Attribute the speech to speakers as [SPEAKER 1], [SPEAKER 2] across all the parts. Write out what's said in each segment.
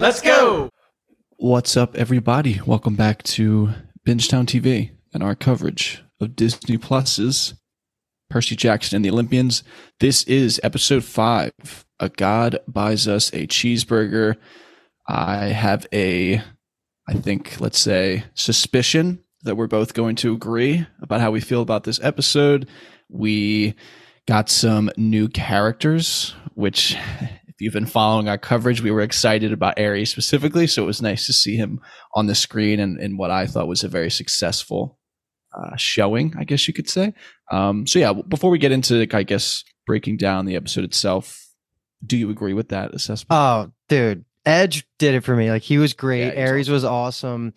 [SPEAKER 1] Let's go.
[SPEAKER 2] What's up, everybody? Welcome back to Bingetown TV and our coverage of Disney Plus's Percy Jackson and the Olympians. This is episode five. A God buys us a cheeseburger. I have a, I think, let's say, suspicion that we're both going to agree about how we feel about this episode. We got some new characters, which you've been following our coverage, we were excited about Ares specifically. So it was nice to see him on the screen and in what I thought was a very successful uh, showing, I guess you could say. Um, so yeah, before we get into, I guess, breaking down the episode itself, do you agree with that assessment?
[SPEAKER 3] Oh, dude, Edge did it for me. Like he was great.
[SPEAKER 2] Yeah,
[SPEAKER 3] Ares
[SPEAKER 2] awesome.
[SPEAKER 3] was awesome.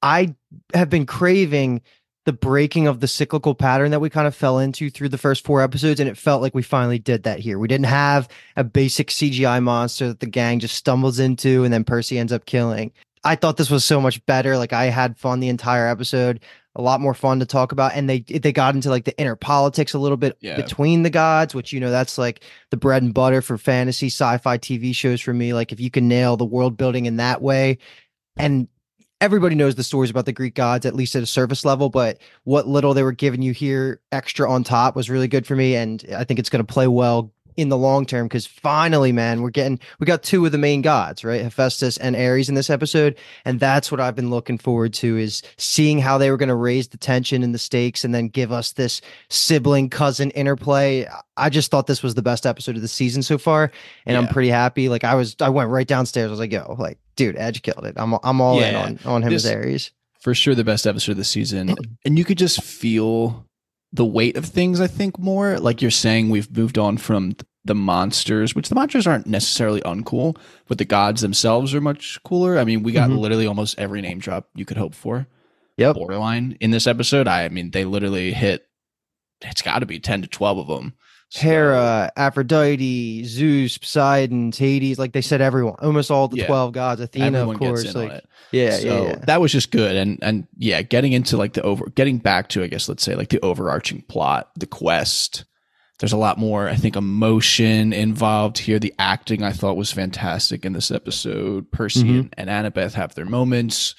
[SPEAKER 3] I have been craving the breaking of the cyclical pattern that we kind of fell into through the first four episodes, and it felt like we finally did that here. We didn't have a basic CGI monster that the gang just stumbles into and then Percy ends up killing. I thought this was so much better. Like I had fun the entire episode, a lot more fun to talk about, and they they got into like the inner politics a little bit
[SPEAKER 2] Yeah.
[SPEAKER 3] between the gods, which you know that's like the bread and butter for fantasy sci-fi TV shows for me. Like if you can nail the world building in that way, and everybody knows the stories about the Greek gods, at least at a surface level, but what little they were giving you here extra on top was really good for me. And I think it's going to play well in the long term because finally, man, we're getting, we got two of the main gods, right? Hephaestus and Ares in this episode. And that's what I've been looking forward to is seeing how they were going to raise the tension and the stakes and then give us this sibling cousin interplay. I just thought this was the best episode of the season so far. And I'm pretty happy. Like I was, I went right downstairs. I was like, yo, like, dude, Edge killed it. I'm, I'm all in on, on him
[SPEAKER 2] This-
[SPEAKER 3] as Ares.
[SPEAKER 2] for sure the best episode of the season and you could just feel the weight of things i think more like you're saying we've moved on from the monsters which the monsters aren't necessarily uncool but the gods themselves are much cooler i mean we got
[SPEAKER 3] Mhm.
[SPEAKER 2] literally almost every name drop you could hope for
[SPEAKER 3] Yep.
[SPEAKER 2] borderline in this episode i mean they literally hit it's got to be 10 to 12 of them
[SPEAKER 3] Hera, Aphrodite, Zeus, Poseidon, Hades, like they said, everyone, almost all the
[SPEAKER 2] Yeah.
[SPEAKER 3] twelve gods. Athena,
[SPEAKER 2] everyone
[SPEAKER 3] of course. like, yeah,
[SPEAKER 2] so
[SPEAKER 3] yeah, yeah.
[SPEAKER 2] that was just good and and yeah getting into like the over getting back to i guess let's say like the overarching plot the quest there's a lot more i think emotion involved here the acting i thought was fantastic in this episode percy
[SPEAKER 3] Mhm.
[SPEAKER 2] and, and annabeth have their moments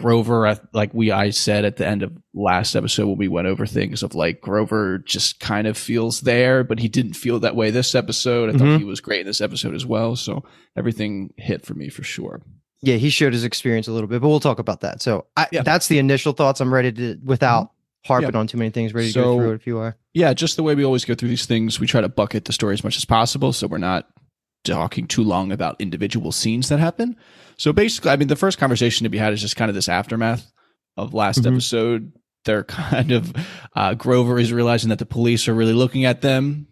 [SPEAKER 2] grover I- like we i said at the end of last episode when we went over things of like grover just kind of feels there but he didn't feel that way this episode i
[SPEAKER 3] Mhm.
[SPEAKER 2] thought he was great in this episode as well so everything hit for me for sure
[SPEAKER 3] Yeah, he showed his experience a little bit, but we'll talk about that. So I,
[SPEAKER 2] Yeah.
[SPEAKER 3] that's the initial thoughts. I'm ready to, without harping on too many things, ready to
[SPEAKER 2] So-
[SPEAKER 3] go through it if you are.
[SPEAKER 2] yeah, just the way we always go through these things, we try to bucket the story as much as possible so we're not talking too long about individual scenes that happen. So basically, I mean, the first conversation to be had is just kind of this aftermath of last
[SPEAKER 3] Mhm.
[SPEAKER 2] episode. They're kind of, uh, Grover is realizing that the police are really looking at them.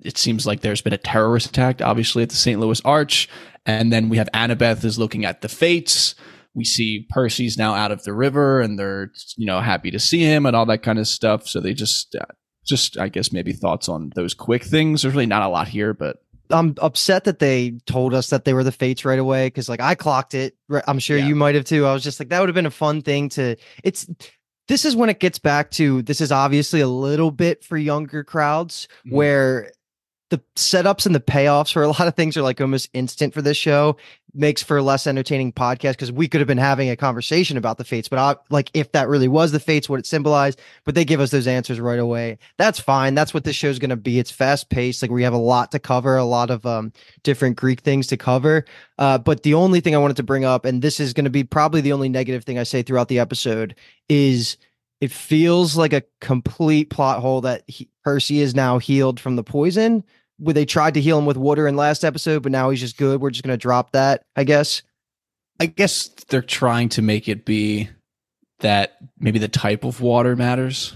[SPEAKER 2] It seems like there's been a terrorist attack, obviously, at the St. Louis Arch. And then we have Annabeth is looking at the fates. We see Percy's now out of the river and they're, you know, happy to see him and all that kind of stuff. So they just, uh, just, I guess, maybe thoughts on those quick things. There's really not a lot here, but
[SPEAKER 3] I'm upset that they told us that they were the fates right away because, like, I clocked it. Right- I'm sure
[SPEAKER 2] Yeah.
[SPEAKER 3] you might have too. I was just like, that would have been a fun thing to. It's this is when it gets back to this is obviously a little bit for younger crowds
[SPEAKER 2] Mhm.
[SPEAKER 3] where the setups and the payoffs for a lot of things are like almost instant for this show. Makes for a less entertaining podcast because we could have been having a conversation about the fates but I, like if that really was the fates what it symbolized but they give us those answers right away. That's fine. That's what this show's going to be. It's fast paced. Like we have a lot to cover a lot of um different greek things to cover. Uh but the only thing i wanted to bring up and this is going to be probably the only negative thing i say throughout the episode is it feels like a complete plot hole that he, Percy is now healed from the poison. Where they tried to heal him with water in last episode, but now he's just good. We're just gonna drop that, I guess.
[SPEAKER 2] I guess they're trying to make it be that maybe the type of water matters.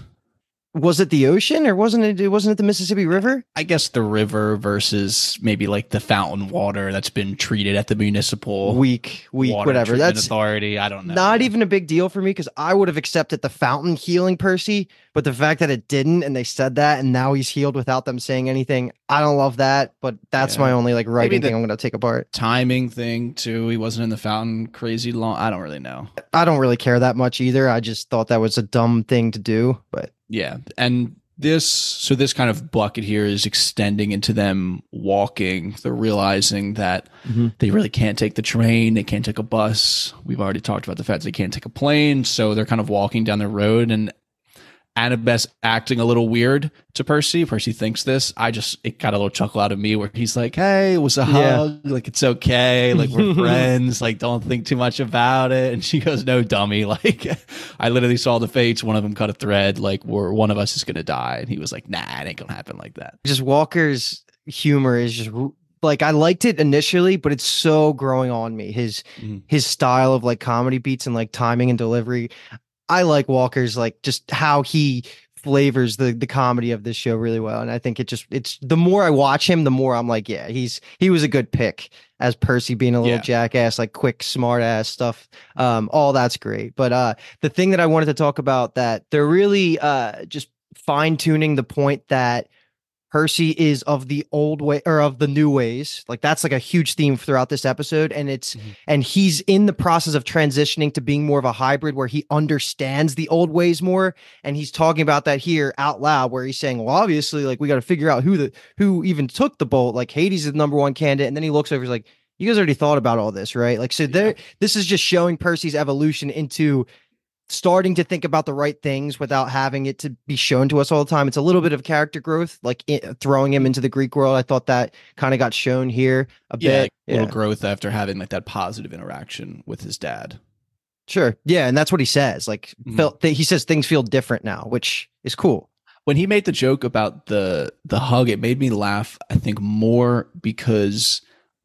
[SPEAKER 3] Was it the ocean or wasn't it? Wasn't it the Mississippi River?
[SPEAKER 2] I guess the river versus maybe like the fountain water that's been treated at the municipal
[SPEAKER 3] Weak, weak,
[SPEAKER 2] water
[SPEAKER 3] whatever. That's
[SPEAKER 2] authority. I don't know.
[SPEAKER 3] not even a big deal for me because I would have accepted the fountain healing Percy, but the fact that it didn't and they said that and now he's healed without them saying anything, I don't love that. But that's
[SPEAKER 2] Yeah.
[SPEAKER 3] my only like writing thing I'm gonna take apart.
[SPEAKER 2] timing thing too. He wasn't in the fountain crazy long. I don't really know.
[SPEAKER 3] I don't really care that much either. I just thought that was a dumb thing to do, but
[SPEAKER 2] Yeah, and this so this kind of bucket here is extending into them walking they're realizing that
[SPEAKER 3] Mhm.
[SPEAKER 2] they really can't take the train they can't take a bus we've already talked about the fact they can't take a plane so they're kind of walking down the road and annabeth's acting a little weird to percy percy thinks this i just it got a little chuckle out of me where he's like hey it was a
[SPEAKER 3] Yeah.
[SPEAKER 2] hug like it's okay like we're friends like don't think too much about it and she goes no dummy like I literally saw the fates. One of them cut a thread, like where one of us is gonna die, and he was like, "Nah, it ain't gonna happen like that."
[SPEAKER 3] just Walker's humor is just like I liked it initially, but it's so growing on me. His
[SPEAKER 2] Mhm.
[SPEAKER 3] his style of like comedy beats and like timing and delivery. I like Walker's like just how he flavors the the comedy of this show really well. And I think it just it's the more I watch him, the more I'm like, yeah, he's he was a good pick as Percy being a little
[SPEAKER 2] Yeah.
[SPEAKER 3] jackass, like quick, smart ass stuff. Um, all that's great. But uh the thing that I wanted to talk about that they're really uh just fine tuning the point that Percy is of the old way or of the new ways. Like that's like a huge theme throughout this episode. And it's
[SPEAKER 2] Mhm.
[SPEAKER 3] and he's in the process of transitioning to being more of a hybrid where he understands the old ways more. And he's talking about that here out loud, where he's saying, Well, obviously, like we got to figure out who the who even took the bolt. Like Hades is the number one candidate. And then he looks over, he's like, You guys already thought about all this, right? Like, so there this is just showing Percy's evolution into starting to think about the right things without having it to be shown to us all the time. It's a little bit of character growth, like i throwing him into the Greek world. I thought that kind of got shown here a
[SPEAKER 2] Yeah,
[SPEAKER 3] bit.
[SPEAKER 2] like, little growth after having like that positive interaction with his dad.
[SPEAKER 3] Sure. Yeah, and that's what he says. Like
[SPEAKER 2] Mhm.
[SPEAKER 3] felt th- he says things feel different now, which is cool.
[SPEAKER 2] When he made the joke about the the hug, it made me laugh. I think more because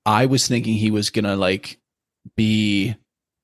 [SPEAKER 2] I was thinking he was gonna like be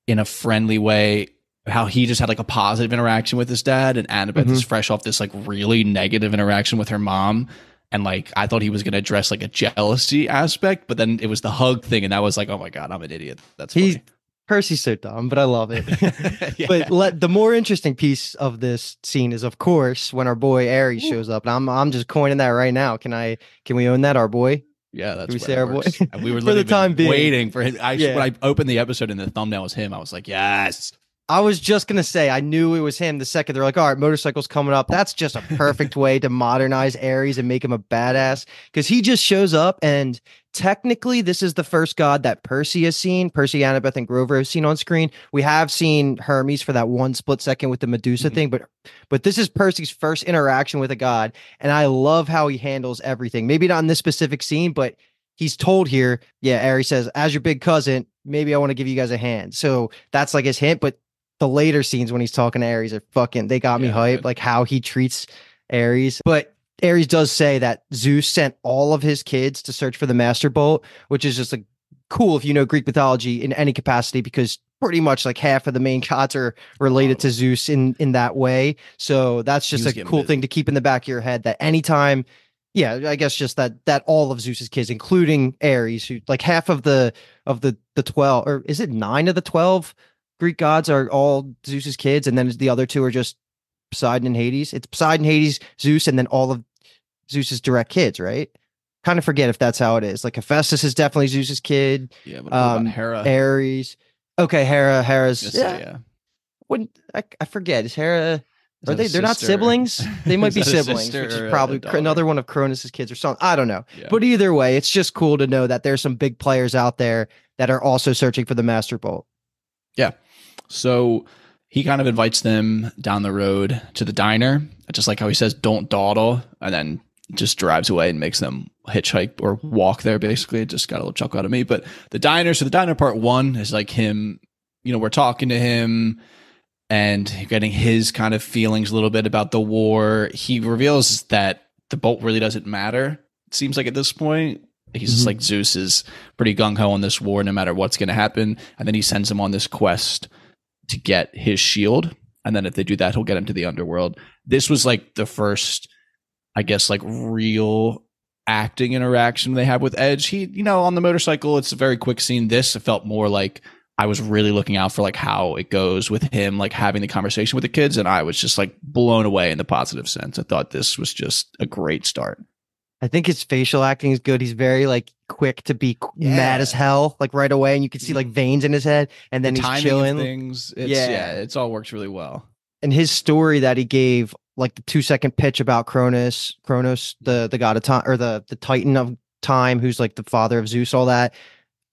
[SPEAKER 2] in a friendly way. How he just had like a positive interaction with his dad, and Annabeth is mm-hmm. fresh off this like really negative interaction with her mom. And like I thought he was gonna address like a jealousy aspect, but then it was the hug thing, and that was like, oh my god, I'm an idiot. That's funny.
[SPEAKER 3] Percy's so dumb, but I love it.
[SPEAKER 2] Yeah.
[SPEAKER 3] But let, the more interesting piece of this scene is, of course, when our boy Ares shows up. And I'm I'm just coining that right now. Can I can we own that, our boy?
[SPEAKER 2] Yeah, that's
[SPEAKER 3] we say our boy?
[SPEAKER 2] We were
[SPEAKER 3] For the time being.
[SPEAKER 2] waiting for him. I
[SPEAKER 3] Yeah.
[SPEAKER 2] when I opened the episode and the thumbnail was him, I was like, yes.
[SPEAKER 3] I was just gonna say I knew it was him the second they're like, all right, motorcycles coming up. That's just a perfect way to modernize Ares and make him a badass because he just shows up and technically this is the first god that Percy has seen. Percy, Annabeth, and Grover have seen on screen. We have seen Hermes for that one split second with the Medusa
[SPEAKER 2] Mhm.
[SPEAKER 3] thing, but but this is Percy's first interaction with a god, and I love how he handles everything. Maybe not in this specific scene, but he's told here, yeah, Ares says, as your big cousin, maybe I want to give you guys a hand. So that's like his hint, but the later scenes when he's talking to Ares are fucking they got me
[SPEAKER 2] Yeah,
[SPEAKER 3] hyped,
[SPEAKER 2] good.
[SPEAKER 3] like how he treats Ares. But Ares does say that Zeus sent all of his kids to search for the Master Bolt, which is just like cool if you know Greek mythology in any capacity, because pretty much like half of the main gods are related to Zeus in in that way. So that's just a cool
[SPEAKER 2] busy.
[SPEAKER 3] thing to keep in the back of your head that anytime yeah, I guess just that that all of Zeus's kids, including Ares, who like half of the of the the twelve, or is it nine of the twelve Greek gods are all Zeus's kids, and then the other two are just Poseidon and Hades. It's Poseidon, Hades, Zeus, and then all of Zeus's direct kids, right? Kind of forget if that's how it is. Like Hephaestus is definitely Zeus's kid.
[SPEAKER 2] Yeah, but
[SPEAKER 3] Um,
[SPEAKER 2] Hera?
[SPEAKER 3] Ares, okay, Hera, Hera's
[SPEAKER 2] Just
[SPEAKER 3] yeah.
[SPEAKER 2] say, yeah.
[SPEAKER 3] Wouldn't I, I forget? Is Hera?
[SPEAKER 2] Is
[SPEAKER 3] Are they? They're not siblings. They might be
[SPEAKER 2] Is that a
[SPEAKER 3] siblings, which is probably another one of Cronus's kids or something. I don't know.
[SPEAKER 2] Yeah.
[SPEAKER 3] But either way, it's just cool to know that there's some big players out there that are also searching for the Master Bolt.
[SPEAKER 2] So he kind of invites them down the road to the diner, just like how he says, "Don't dawdle," and then just drives away and makes them hitchhike or walk there. Basically, it just got a little chuckle out of me. But the diner, so the diner part one is like him. You know, we're talking to him and getting his kind of feelings a little bit about the war. He reveals that the bolt really doesn't matter. It seems like at this point. He's just
[SPEAKER 3] Mhm.
[SPEAKER 2] like Zeus is pretty gung ho on this war, no matter what's going to happen. And then he sends him on this quest to get his shield. And then if they do that, he'll get him to the underworld. This was like the first, I guess, like real acting interaction they have with Edge. He, you know, on the motorcycle, it's a very quick scene. This felt more like I was really looking out for like how it goes with him, like having the conversation with the kids. And I was just like blown away in the positive sense. I thought this was just a great start.
[SPEAKER 3] I think his facial acting is good. He's very like quick to be qu- mad as hell, like right away, and you can see like mm-hmm. veins in his head, and then
[SPEAKER 2] the
[SPEAKER 3] he's chilling.
[SPEAKER 2] things, it's,
[SPEAKER 3] Yeah.
[SPEAKER 2] yeah, it's all works really well.
[SPEAKER 3] and his story that he gave like the two second pitch about Cronus, Cronus, the the god of time or the the Titan of time, who's like the father of Zeus, all that.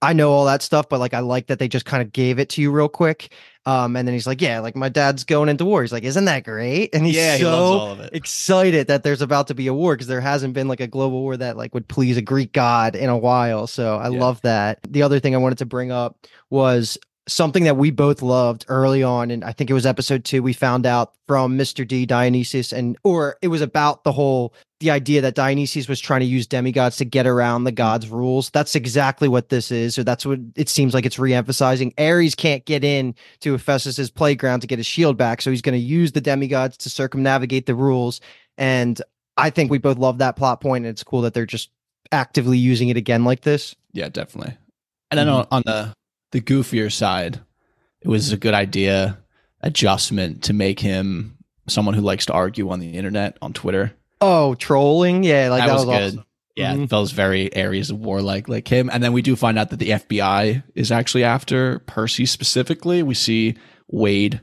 [SPEAKER 3] I know all that stuff, but like I like that they just kind of gave it to you real quick. Um, and then he's like, "Yeah, like my dad's going into war." He's like, "Isn't that great?" And he's
[SPEAKER 2] yeah, he
[SPEAKER 3] so
[SPEAKER 2] loves all of it.
[SPEAKER 3] excited that there's about to be a war because there hasn't been like a global war that like would please a Greek god in a while. So I
[SPEAKER 2] Yeah.
[SPEAKER 3] love that. The other thing I wanted to bring up was something that we both loved early on, and I think it was episode two. We found out from Mr. D Dionysius, and or it was about the whole the idea that Dionysius was trying to use demigods to get around the gods' rules. That's exactly what this is, or that's what it seems like it's re-emphasizing. Ares can't get in to Hephaestus's playground to get his shield back, so he's going to use the demigods to circumnavigate the rules. And I think we both love that plot point, and it's cool that they're just actively using it again like this.
[SPEAKER 2] Yeah, definitely. And then mm-hmm. on, on the the goofier side, it was a good idea adjustment to make him someone who likes to argue on the internet on Twitter.
[SPEAKER 3] Oh, trolling, yeah, like
[SPEAKER 2] that,
[SPEAKER 3] that,
[SPEAKER 2] was,
[SPEAKER 3] was,
[SPEAKER 2] good.
[SPEAKER 3] awesome.
[SPEAKER 2] Yeah,
[SPEAKER 3] Mhm.
[SPEAKER 2] it feels very Ares of War like him. And then we do find out that the FBI is actually after Percy specifically. We see Wade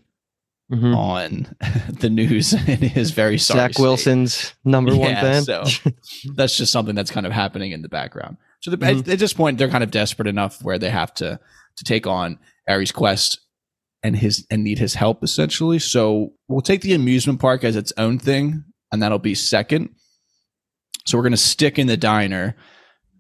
[SPEAKER 3] Mhm.
[SPEAKER 2] on the news in his very sorry
[SPEAKER 3] Zach
[SPEAKER 2] state.
[SPEAKER 3] Wilson's number one
[SPEAKER 2] Yeah,
[SPEAKER 3] fan.
[SPEAKER 2] so that's just something that's kind of happening in the background. So the,
[SPEAKER 3] Mhm.
[SPEAKER 2] at, at this point, they're kind of desperate enough where they have to to take on Ares' quest and his and need his help essentially. So we'll take the amusement park as its own thing, and that'll be second. So we're going to stick in the diner,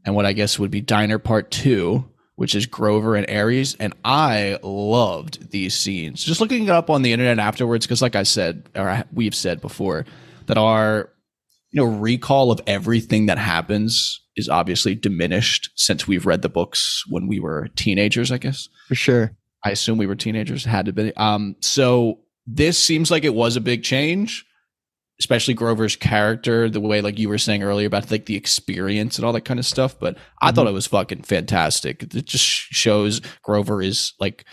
[SPEAKER 2] and what I guess would be diner part two, which is Grover and Ares. And I loved these scenes. Just looking it up on the internet afterwards, because like I said, or we've said before, that our you know recall of everything that happens is obviously diminished since we've read the books when we were teenagers. I guess
[SPEAKER 3] for sure.
[SPEAKER 2] I assume we were teenagers, had to be. Um, so this seems like it was a big change, especially Grover's character, the way like you were saying earlier about like the experience and all that kind of stuff. But I
[SPEAKER 3] Mhm.
[SPEAKER 2] thought it was fucking fantastic. It just shows Grover is like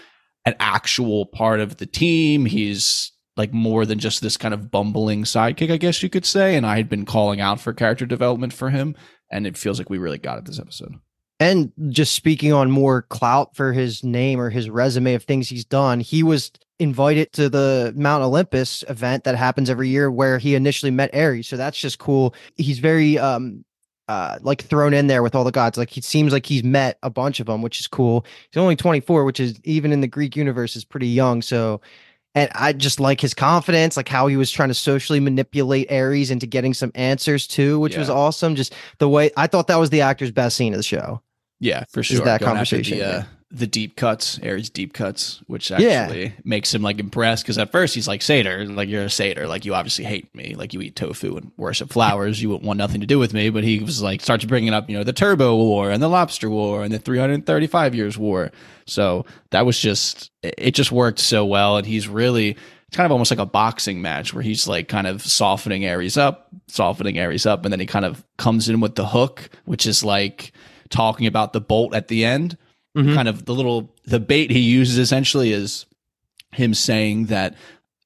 [SPEAKER 2] an actual part of the team. He's like more than just this kind of bumbling sidekick, I guess you could say. And I had been calling out for character development for him, and it feels like we really got it this episode.
[SPEAKER 3] And just speaking on more clout for his name or his resume of things he's done, he was invited to the Mount Olympus event that happens every year where he initially met Ares. So that's just cool. He's very um uh like thrown in there with all the gods. Like he seems like he's met a bunch of them, which is cool. He's only 24, which is even in the Greek universe is pretty young. So and I just like his confidence, like how he was trying to socially manipulate Ares into getting some answers too, which was awesome. Just the way I thought that was the actor's best scene of the show.
[SPEAKER 2] Yeah, for sure.
[SPEAKER 3] Is that
[SPEAKER 2] Going
[SPEAKER 3] conversation,
[SPEAKER 2] The, uh,
[SPEAKER 3] yeah.
[SPEAKER 2] The deep cuts, Ares deep cuts, which
[SPEAKER 3] Yeah.
[SPEAKER 2] actually makes him like impressed because at first he's like satyr, like you're a satyr, like you obviously hate me, like you eat tofu and worship flowers, you wouldn't want nothing to do with me. But he was like starts bringing up, you know, the Turbot War and the Lobster War and the 335 Years War. So that was just it just worked so well, and he's really. It's kind of almost like a boxing match where he's like kind of softening Ares up, softening Ares up, and then he kind of comes in with the hook, which is like talking about the bolt at the end.
[SPEAKER 3] Mhm.
[SPEAKER 2] Kind of the little the bait he uses essentially is him saying that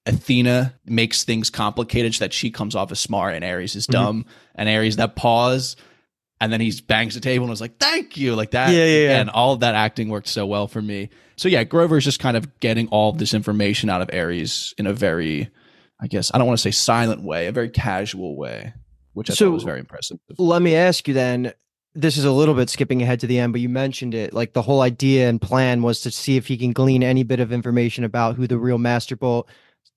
[SPEAKER 2] Athena makes things complicated so that she comes off as smart and Ares is
[SPEAKER 3] Mhm.
[SPEAKER 2] dumb. And Ares that pause and then he bangs the table and was like, Thank you. Like that.
[SPEAKER 3] Yeah, yeah, yeah.
[SPEAKER 2] And all of that acting worked so well for me. So yeah, Grover's just kind of getting all of this information out of Ares in a very I guess I don't want to say silent way, a very casual way, which I
[SPEAKER 3] So-
[SPEAKER 2] thought was very impressive.
[SPEAKER 3] Let me ask you then. This is a little bit skipping ahead to the end, but you mentioned it. Like the whole idea and plan was to see if he can glean any bit of information about who the real Master Bolt,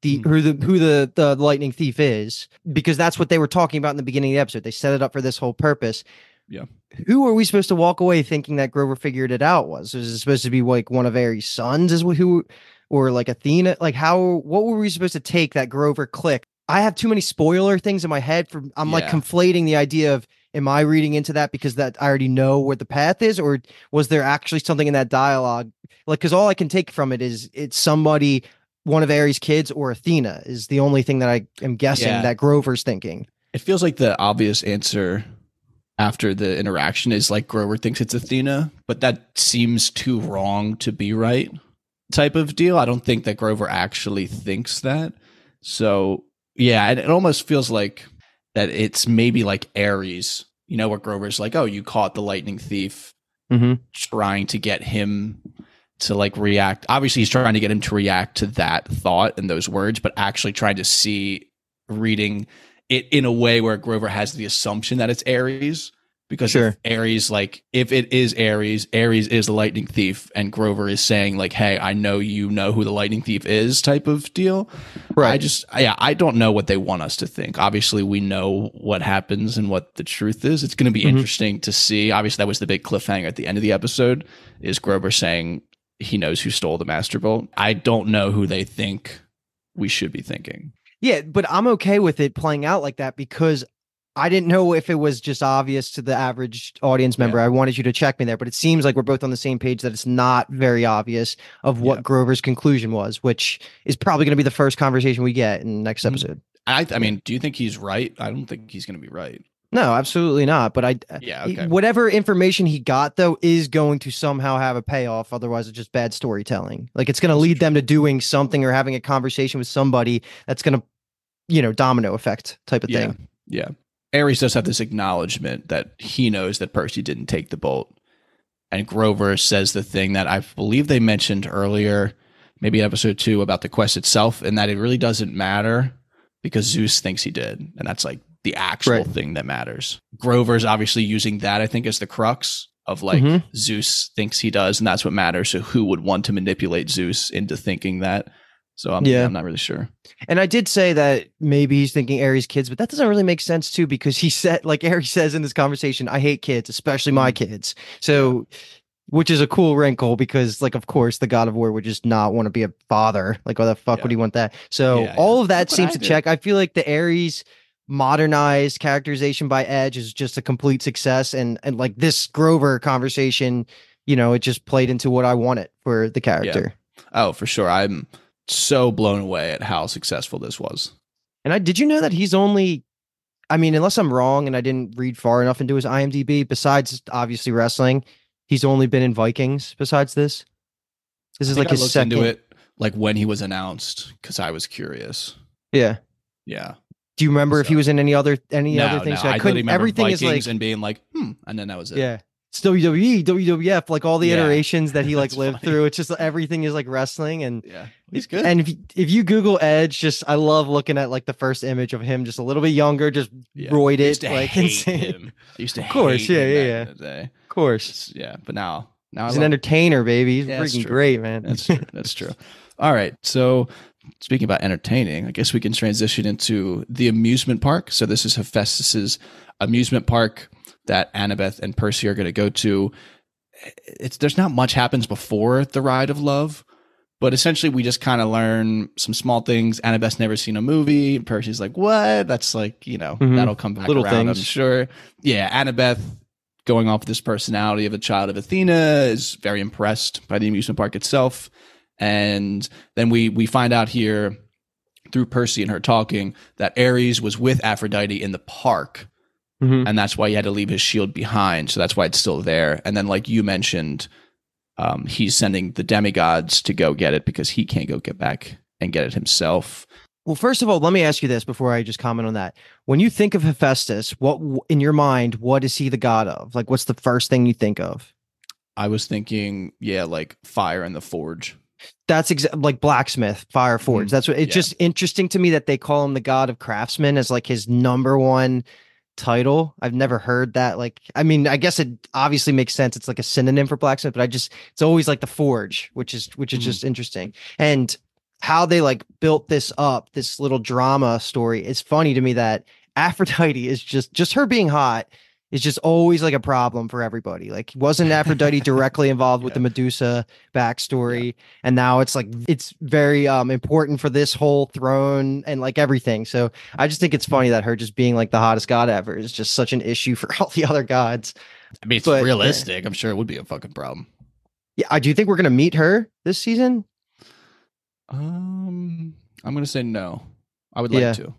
[SPEAKER 3] the
[SPEAKER 2] Hmm.
[SPEAKER 3] who the who the the lightning thief is, because that's what they were talking about in the beginning of the episode. They set it up for this whole purpose.
[SPEAKER 2] Yeah.
[SPEAKER 3] Who are we supposed to walk away thinking that Grover figured it out? Was is it supposed to be like one of Ares' sons? Is who, or like Athena? Like how? What were we supposed to take that Grover click? I have too many spoiler things in my head. From I'm like conflating the idea of am I reading into that because that I already know where the path is, or was there actually something in that dialogue? Like, because all I can take from it is it's somebody, one of Ares' kids, or Athena is the only thing that I am guessing
[SPEAKER 2] Yeah.
[SPEAKER 3] that Grover's thinking.
[SPEAKER 2] It feels like the obvious answer after the interaction is like Grover thinks it's Athena, but that seems too wrong to be right type of deal. I don't think that Grover actually thinks that. So, yeah, it, it almost feels like that it's maybe like Ares, you know, where Grover's like, oh, you caught the lightning thief
[SPEAKER 3] Mm-hmm.
[SPEAKER 2] trying to get him to like react. Obviously, he's trying to get him to react to that thought and those words, but actually trying to see reading it in a way where Grover has the assumption that it's Ares because
[SPEAKER 3] Sure.
[SPEAKER 2] if Ares like if it is Ares, Ares is the lightning thief and Grover is saying like hey, I know you know who the lightning thief is type of deal.
[SPEAKER 3] Right.
[SPEAKER 2] I just yeah, I don't know what they want us to think. Obviously, we know what happens and what the truth is. It's going to be
[SPEAKER 3] Mhm.
[SPEAKER 2] interesting to see. Obviously, that was the big cliffhanger at the end of the episode is Grover saying he knows who stole the master bolt. I don't know who they think we should be thinking.
[SPEAKER 3] Yeah, but I'm okay with it playing out like that because I didn't know if it was just obvious to the average audience member. I wanted you to check me there, but it seems like we're both on the same page that it's not very obvious of what
[SPEAKER 2] Yeah.
[SPEAKER 3] Grover's conclusion was, which is probably going to be the first conversation we get in the next
[SPEAKER 2] Mhm.
[SPEAKER 3] episode.
[SPEAKER 2] I, I mean, do you think he's right? I don't think he's going to be right.
[SPEAKER 3] No, absolutely not. But I,
[SPEAKER 2] Yeah, okay.
[SPEAKER 3] whatever information he got though is going to somehow have a payoff. Otherwise, it's just bad storytelling. Like it's going to lead them to doing something or having a conversation with somebody that's going to, you know, domino effect type of
[SPEAKER 2] Yeah.
[SPEAKER 3] thing.
[SPEAKER 2] Yeah. Ares does have this acknowledgement that he knows that Percy didn't take the bolt. And Grover says the thing that I believe they mentioned earlier, maybe episode two, about the quest itself, and that it really doesn't matter because Zeus thinks he did. And that's like the actual
[SPEAKER 3] Right.
[SPEAKER 2] thing that matters. Grover's obviously using that, I think, as the crux of like
[SPEAKER 3] Mhm.
[SPEAKER 2] Zeus thinks he does, and that's what matters. So who would want to manipulate Zeus into thinking that? So I'm,
[SPEAKER 3] Yeah.
[SPEAKER 2] I'm not really sure.
[SPEAKER 3] And I did say that maybe he's thinking Ares kids, but that doesn't really make sense too because he said, like Ares says in this conversation, I hate kids, especially my
[SPEAKER 2] Mm-hmm.
[SPEAKER 3] kids. So, which is a cool wrinkle because, like, of course, the God of War would just not want to be a father. Like, why the fuck would
[SPEAKER 2] Yeah.
[SPEAKER 3] he want that? So,
[SPEAKER 2] Yeah,
[SPEAKER 3] all of that
[SPEAKER 2] what
[SPEAKER 3] seems to check. I feel like the Ares modernized characterization by Edge is just a complete success, and and like this Grover conversation, you know, it just played into what I wanted for the character.
[SPEAKER 2] Oh, for sure. I'm so blown away at how successful this was.
[SPEAKER 3] And I did you know that he's only I mean, unless I'm wrong and I didn't read far enough into his IMDb, besides obviously wrestling, he's only been in Vikings besides this. This is like
[SPEAKER 2] I
[SPEAKER 3] his second.
[SPEAKER 2] into it like when he was announced because I was curious.
[SPEAKER 3] Yeah.
[SPEAKER 2] Yeah.
[SPEAKER 3] Do you remember if he was in any other any
[SPEAKER 2] no,
[SPEAKER 3] other things?
[SPEAKER 2] no, I,
[SPEAKER 3] couldn't
[SPEAKER 2] literally remember
[SPEAKER 3] everything
[SPEAKER 2] Vikings
[SPEAKER 3] is like
[SPEAKER 2] and being like, hmm, and then that was it.
[SPEAKER 3] Yeah. It's WWE, WWF, like all the
[SPEAKER 2] Yeah.
[SPEAKER 3] iterations that he like
[SPEAKER 2] That's
[SPEAKER 3] lived
[SPEAKER 2] funny.
[SPEAKER 3] through. It's just everything is like wrestling and
[SPEAKER 2] Yeah. He's good.
[SPEAKER 3] And if you, if you Google Edge, just I love looking at like the first image of him, just a little bit younger, just
[SPEAKER 2] yeah.
[SPEAKER 3] roided,
[SPEAKER 2] I used to
[SPEAKER 3] like insane.
[SPEAKER 2] him. I used to
[SPEAKER 3] Of course, yeah, yeah, yeah.
[SPEAKER 2] in the day.
[SPEAKER 3] of course.
[SPEAKER 2] It's- yeah, but now now
[SPEAKER 3] He's
[SPEAKER 2] I
[SPEAKER 3] an entertainer, baby. He's
[SPEAKER 2] Yeah,
[SPEAKER 3] freaking great, man.
[SPEAKER 2] That's true. That's true. All right. So, speaking about entertaining, I guess we can transition into the amusement park. So, this is Hephaestus's amusement park that Annabeth and Percy are going to go to. It's there's not much happens before the ride of love, but essentially we just kind of learn some small things. Annabeth's never seen a movie. Percy's like, "What?" That's like you know
[SPEAKER 3] Mhm.
[SPEAKER 2] that'll come back
[SPEAKER 3] Little
[SPEAKER 2] around. I'm
[SPEAKER 3] things.
[SPEAKER 2] sure. Yeah, Annabeth going off this personality of a child of Athena is very impressed by the amusement park itself. And then we we find out here through Percy and her talking that Ares was with Aphrodite in the park,
[SPEAKER 3] Mhm.
[SPEAKER 2] and that's why he had to leave his shield behind. So that's why it's still there. And then, like you mentioned, um, he's sending the demigods to go get it because he can't go get back and get it himself.
[SPEAKER 3] Well, first of all, let me ask you this before I just comment on that. When you think of Hephaestus, what in your mind, what is he the god of? Like, what's the first thing you think of?
[SPEAKER 2] I was thinking, yeah, like fire and the forge.
[SPEAKER 3] That's exa- like blacksmith, fire forge.
[SPEAKER 2] Mhm.
[SPEAKER 3] That's what it's
[SPEAKER 2] Yeah.
[SPEAKER 3] just interesting to me that they call him the god of craftsmen as like his number one title. I've never heard that. Like, I mean, I guess it obviously makes sense. It's like a synonym for blacksmith, but I just it's always like the forge, which is which is
[SPEAKER 2] Mhm.
[SPEAKER 3] just interesting. And how they like built this up, this little drama story. It's funny to me that Aphrodite is just just her being hot is just always like a problem for everybody. Like, wasn't Aphrodite directly involved with the Medusa backstory? And now it's like it's very um important for this whole throne and like everything. So I just think it's funny that her just being like the hottest god ever is just such an issue for all the other gods.
[SPEAKER 2] I mean, it's
[SPEAKER 3] But, yeah.
[SPEAKER 2] realistic. I'm sure it would be a fucking problem.
[SPEAKER 3] Yeah, I do you think we're gonna meet her this season.
[SPEAKER 2] Um, I'm gonna say no. I would
[SPEAKER 3] Yeah.
[SPEAKER 2] like to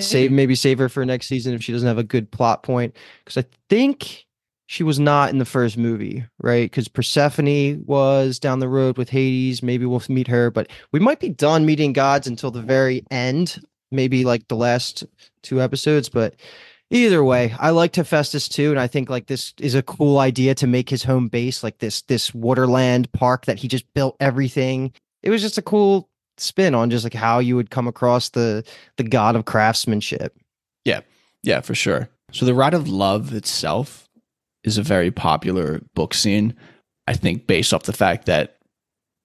[SPEAKER 3] Save maybe save her for next season if she doesn't have a good plot point. Because I think she was not in the first movie, right? Because Persephone was down the road with Hades. Maybe we'll meet her, but we might be done meeting gods until the very end, maybe like the last two episodes. But either way, I like Hephaestus too, and I think like this is a cool idea to make his home base, like this this Waterland park that he just built everything. It was just a cool spin on just like how you would come across the the god of craftsmanship.
[SPEAKER 2] Yeah, Yeah, for sure. So the Ride of Love itself is a very popular book scene. I think based off the fact that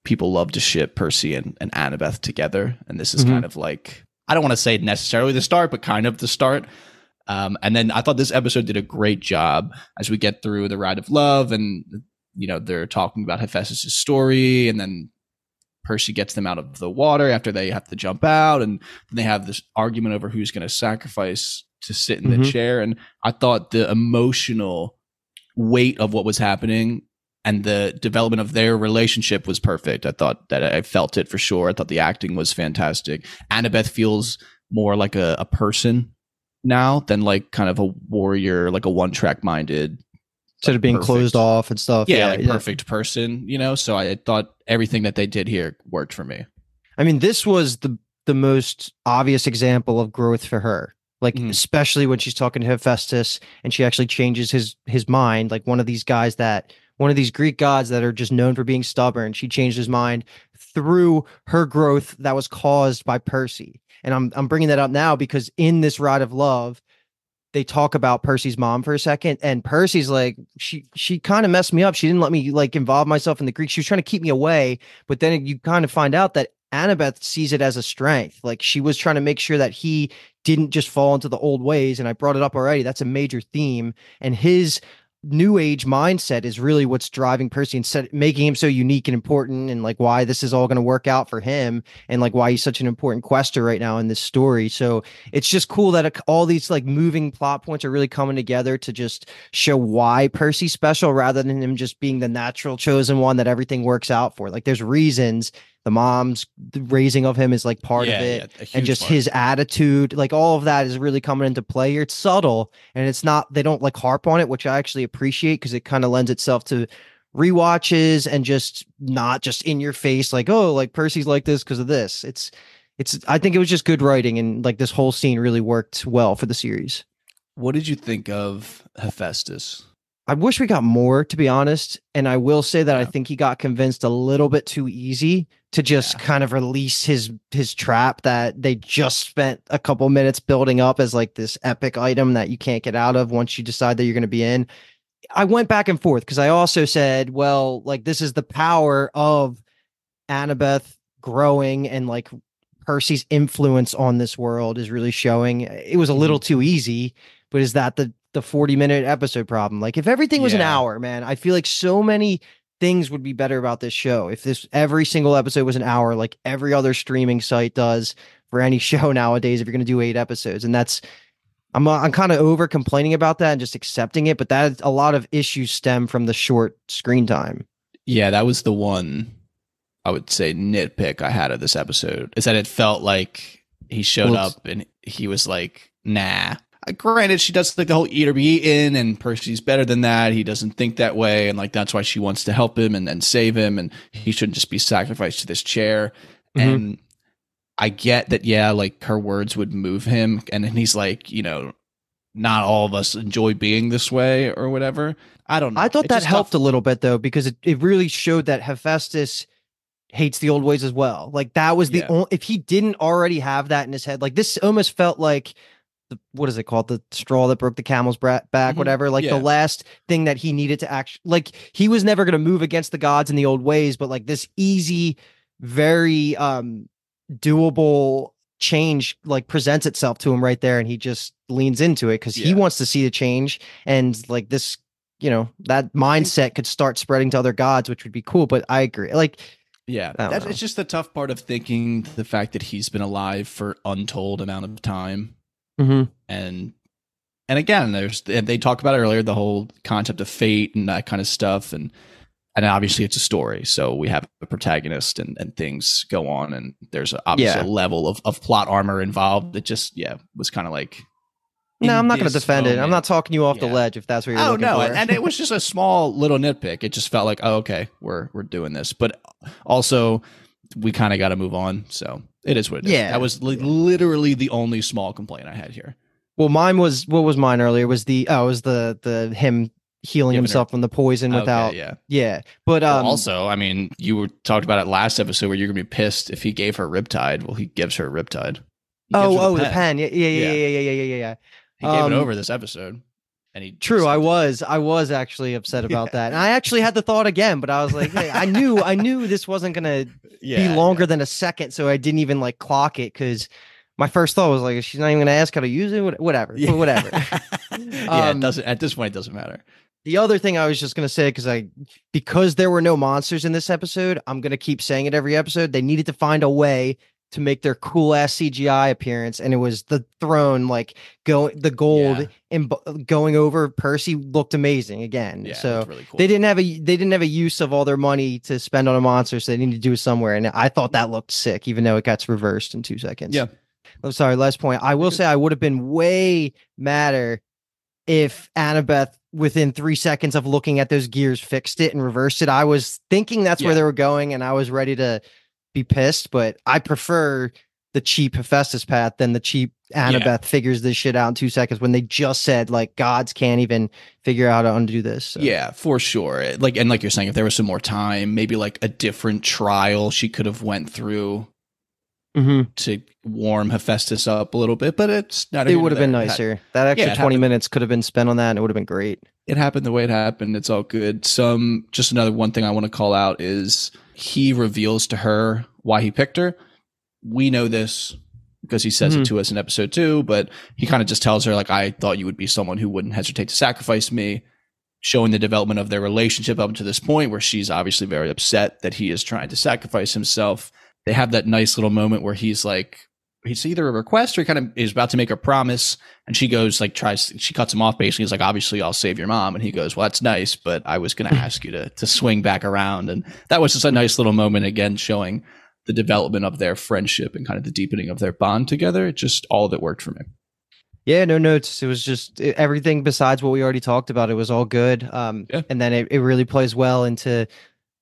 [SPEAKER 2] people love to ship Percy and, and Annabeth together. And this is
[SPEAKER 3] Mhm.
[SPEAKER 2] kind of like I don't want to say necessarily the start, but kind of the start. Um, and then I thought this episode did a great job as we get through the Ride of Love and you know, they're talking about Hephaestus' story and then Percy gets them out of the water after they have to jump out and then they have this argument over who's going to sacrifice to sit in the
[SPEAKER 3] Mhm.
[SPEAKER 2] chair and I thought the emotional weight of what was happening and the development of their relationship was perfect. I thought that I felt it for sure. I thought the acting was fantastic. Annabeth feels more like a, a person now than like kind of a warrior, like a one track minded
[SPEAKER 3] Instead of being
[SPEAKER 2] Perfect.
[SPEAKER 3] closed off and stuff.
[SPEAKER 2] yeah, like perfect person, you know. So I thought everything that they did here worked for me.
[SPEAKER 3] I mean, this was the the most obvious example of growth for her. Like,
[SPEAKER 2] Mhm.
[SPEAKER 3] especially when she's talking to Hephaestus and she actually changes his his mind. Like one of these guys that one of these Greek gods that are just known for being stubborn. She changed his mind through her growth that was caused by Percy. And I'm I'm bringing that up now because in this ride of love, they talk about Percy's mom for a second, and Percy's like, she she kind of messed me up. She didn't let me like involve myself in the Greek. She was trying to keep me away, but then you kind of find out that Annabeth sees it as a strength. Like she was trying to make sure that he didn't just fall into the old ways. And I brought it up already. That's a major theme. And his new age mindset is really what's driving Percy and set, making him so unique and important and like why this is all going to work out for him and like why he's such an important quester right now in this story. So it's just cool that all these like moving plot points are really coming together to just show why Percy's special rather than him just being the natural chosen one that everything works out for. Like there's reasons the mom's the raising of him is like part of it
[SPEAKER 2] a huge
[SPEAKER 3] and just
[SPEAKER 2] part.
[SPEAKER 3] his attitude like all of that is really coming into play here it's subtle and it's not they don't like harp on it which i actually appreciate because it kind of lends itself to rewatches and just not just in your face like oh like percy's like this because of this it's it's i think it was just good writing and like this whole scene really worked well for the series
[SPEAKER 2] What did you think of Hephaestus?
[SPEAKER 3] I wish we got more, to be honest. And I will say that I think he got convinced a little bit too easy to just
[SPEAKER 2] Yeah.
[SPEAKER 3] kind of release his his trap that they just spent a couple minutes building up as like this epic item that you can't get out of once you decide that you're going to be in. I went back and forth because I also said, well, like this is the power of Annabeth growing and like Percy's influence on this world is really showing. It was a little mm-hmm. too easy, but is that the the 40 minute episode problem? Like if everything was an hour, man, I feel like so many things would be better about this show. If this every single episode was an hour like every other streaming site does for any show nowadays if you're going to do 8 episodes. And that's I'm uh, I'm kind of over complaining about that and just accepting it, but that a lot of issues stem from the short screen time.
[SPEAKER 2] Yeah, that was the one I would say nitpick I had of this episode is that it felt like he showed
[SPEAKER 3] Well,
[SPEAKER 2] up and he was like, nah. Granted, she does like the whole eat or be eaten, and Percy's better than that. He doesn't think that way, and like that's why she wants to help him and, and save him, and he shouldn't just be sacrificed to this chair.
[SPEAKER 3] Mhm.
[SPEAKER 2] And I get that, yeah, like her words would move him, and then he's like, you know, not all of us enjoy being this way or whatever. I don't know.
[SPEAKER 3] I thought
[SPEAKER 2] It's
[SPEAKER 3] that helped a little bit though, because it, it really showed that Hephaestus hates the old ways as well. Like that was the
[SPEAKER 2] Yeah.
[SPEAKER 3] only if he didn't already have that in his head, like this almost felt like the what is it called? The straw that broke the camel's back,
[SPEAKER 2] Mhm.
[SPEAKER 3] whatever. Like
[SPEAKER 2] Yeah.
[SPEAKER 3] the last thing that he needed to act like he was never gonna move against the gods in the old ways, but like this easy, very um doable change like presents itself to him right there and he just leans into it because he wants to see the change and like this you know that mindset could start spreading to other gods which would be cool but i agree like
[SPEAKER 2] Yeah, that's
[SPEAKER 3] know.
[SPEAKER 2] it's just the tough part of thinking the fact that he's been alive for untold amount of time, Mm-hmm. and and again, there's they talked about earlier the whole concept of fate and that kind of stuff, and and obviously it's a story, so we have a protagonist and and things go on, and there's obviously
[SPEAKER 3] Yeah.
[SPEAKER 2] a level of of plot armor involved. that just yeah was kind of like.
[SPEAKER 3] no i'm not going to defend it i'm not talking you off the ledge if that's what you're
[SPEAKER 2] Oh
[SPEAKER 3] looking
[SPEAKER 2] no,
[SPEAKER 3] for
[SPEAKER 2] and it was just a small little nitpick. It just felt like, oh, okay, we're we're doing this, but also we kind of got to move on. So it is what it is.
[SPEAKER 3] Yeah.
[SPEAKER 2] that was li- literally the only small complaint I had here.
[SPEAKER 3] well mine was what was mine earlier was the oh it was the the him healing
[SPEAKER 2] Giving
[SPEAKER 3] himself from the poison
[SPEAKER 2] Okay,
[SPEAKER 3] without.
[SPEAKER 2] yeah.
[SPEAKER 3] yeah. But um,
[SPEAKER 2] also, I mean, you were talked about it last episode where you're gonna be pissed if he gave her Riptide. Well, he gives her Riptide. He gives
[SPEAKER 3] oh,
[SPEAKER 2] her
[SPEAKER 3] oh, the pen. Yeah, yeah, yeah,
[SPEAKER 2] Yeah.
[SPEAKER 3] yeah, yeah, yeah, yeah, yeah. yeah.
[SPEAKER 2] He gave
[SPEAKER 3] Um,
[SPEAKER 2] it over this episode, and he
[SPEAKER 3] True, I was, I was actually upset about
[SPEAKER 2] Yeah.
[SPEAKER 3] that, and I actually had the thought again, but I was like, hey, I knew, I knew this wasn't gonna
[SPEAKER 2] Yeah,
[SPEAKER 3] be longer than a second, so I didn't even like clock it because my first thought was like, she's not even gonna ask how to use it, whatever,
[SPEAKER 2] Yeah.
[SPEAKER 3] whatever.
[SPEAKER 2] yeah,
[SPEAKER 3] Um,
[SPEAKER 2] it doesn't. At this point, it doesn't matter.
[SPEAKER 3] The other thing I was just gonna say, because I because there were no monsters in this episode, I'm gonna keep saying it every episode. They needed to find a way to make their cool ass CGI appearance, and it was the throne, like going the gold
[SPEAKER 2] Yeah.
[SPEAKER 3] and going over Percy looked amazing again.
[SPEAKER 2] Yeah,
[SPEAKER 3] so
[SPEAKER 2] really cool.
[SPEAKER 3] they didn't have a they didn't have a use of all their money to spend on a monster, so they needed to do it somewhere. And I thought that looked sick, even though it gets reversed in two seconds.
[SPEAKER 2] Yeah.
[SPEAKER 3] I'm sorry. Last point. I will say I would have been way madder if Annabeth, within three seconds of looking at those gears, fixed it and reversed it. I was thinking that's where they were going, and I was ready to be pissed. But I prefer the cheap Hephaestus path than the cheap Annabeth figures this shit out in two seconds when they just said like gods can't even figure out how to undo this. So.
[SPEAKER 2] Yeah, for sure. Like and like you're saying, if there was some more time, maybe like a different trial she could have went through
[SPEAKER 3] Mhm.
[SPEAKER 2] to warm Hephaestus up a little bit. But it's not.
[SPEAKER 3] It would have been nicer. That extra
[SPEAKER 2] Yeah,
[SPEAKER 3] 20
[SPEAKER 2] happened.
[SPEAKER 3] minutes could have been spent on that and it would have been great.
[SPEAKER 2] It happened the way it happened. It's all good. Some just another one thing I want to call out is he reveals to her why he picked her. We know this because he says
[SPEAKER 3] Mhm.
[SPEAKER 2] it to us in episode two, but he kind of just tells her like, "I thought you would be someone who wouldn't hesitate to sacrifice me." Showing the development of their relationship up to this point, where she's obviously very upset that he is trying to sacrifice himself. They have that nice little moment where he's like, it's either a request or he kind of is about to make a promise, and she goes like tries she cuts him off basically. He's like, obviously I'll save your mom, and he goes, well that's nice, but I was going to ask you to to swing back around, and that was just a nice little moment again showing the development of their friendship and kind of the deepening of their bond together. It just all of it worked for me.
[SPEAKER 3] Yeah, no notes. It was just everything besides what we already talked about. It was all good. Um,
[SPEAKER 2] Yeah.
[SPEAKER 3] and then it, it really plays well into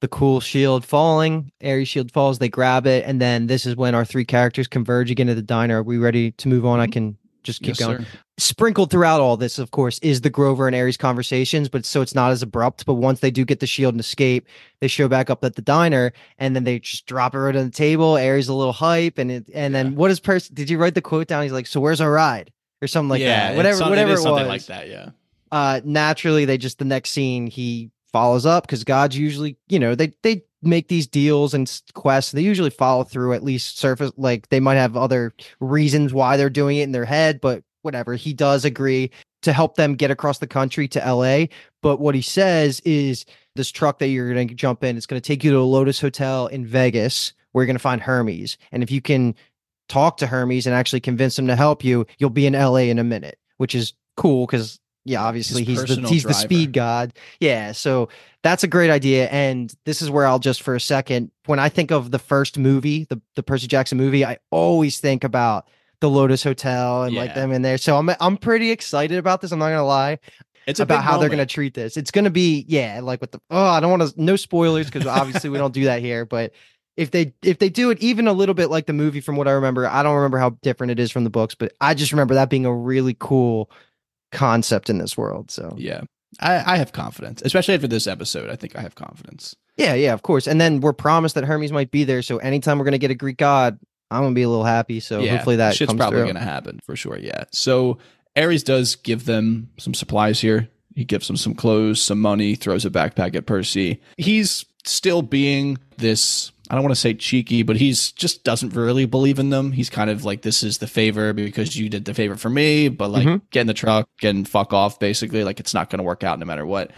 [SPEAKER 3] the cool shield falling. Ares shield falls, they grab it, and then this is when our three characters converge again at the diner. Are we ready to move on? I can just keep
[SPEAKER 2] Yes,
[SPEAKER 3] going.
[SPEAKER 2] sir.
[SPEAKER 3] Sprinkled throughout all this, of course, is the Grover and Ares conversations, but so it's not as abrupt. But once they do get the shield and escape, they show back up at the diner, and then they just drop it right on the table. Ares a little hype, and it, and then
[SPEAKER 2] Yeah.
[SPEAKER 3] what is person? Did you write the quote down? He's like, "So where's our ride?" or something like
[SPEAKER 2] yeah,
[SPEAKER 3] that. Whatever, whatever
[SPEAKER 2] it
[SPEAKER 3] it, was.
[SPEAKER 2] like that. Yeah,
[SPEAKER 3] Uh, naturally, they just the next scene he follows up because gods usually, you know, they they make these deals and quests. They usually follow through at least surface. Like they might have other reasons why they're doing it in their head, but whatever. He does agree to help them get across the country to LA. But what he says is this truck that you're going to jump in, it's going to take you to a Lotus Hotel in Vegas where you're going to find Hermes. And if you can talk to Hermes and actually convince him to help you, you'll be in LA in a minute, which is cool because yeah, obviously he's the he's the speed god. Yeah, so that's a great idea. And this is where I'll just for a second, when I think of the first movie, the the Percy Jackson movie, I always think about the Lotus Hotel and like them in there. So I'm I'm pretty excited about this. I'm not gonna lie
[SPEAKER 2] it's
[SPEAKER 3] about how they're going to treat this. It's going to be yeah, like with the oh, I don't want to no spoilers because obviously we don't do that here, but if they if they do it even a little bit like the movie from what I remember, I don't remember how different it is from the books, but I just remember that being a really cool concept in this world. So
[SPEAKER 2] Yeah, I, I have confidence, especially after this episode. I think I have confidence.
[SPEAKER 3] yeah, yeah, of course. And then we're promised that Hermes might be there, so anytime we're going to get a Greek god, I'm going to be a little happy. So
[SPEAKER 2] yeah,
[SPEAKER 3] hopefully that
[SPEAKER 2] shit's
[SPEAKER 3] comes
[SPEAKER 2] probably
[SPEAKER 3] through.
[SPEAKER 2] going to happen for sure. Yeah. So Ares does give them some supplies here. He gives them some clothes, some money, throws a backpack at Percy. He's still being this. I don't want to say cheeky, but he's just doesn't really believe in them. He's kind of like, this is the favor because you did the favor for me, but like
[SPEAKER 3] Mhm.
[SPEAKER 2] get in the truck and fuck off, basically. Like it's not going to work out no matter what.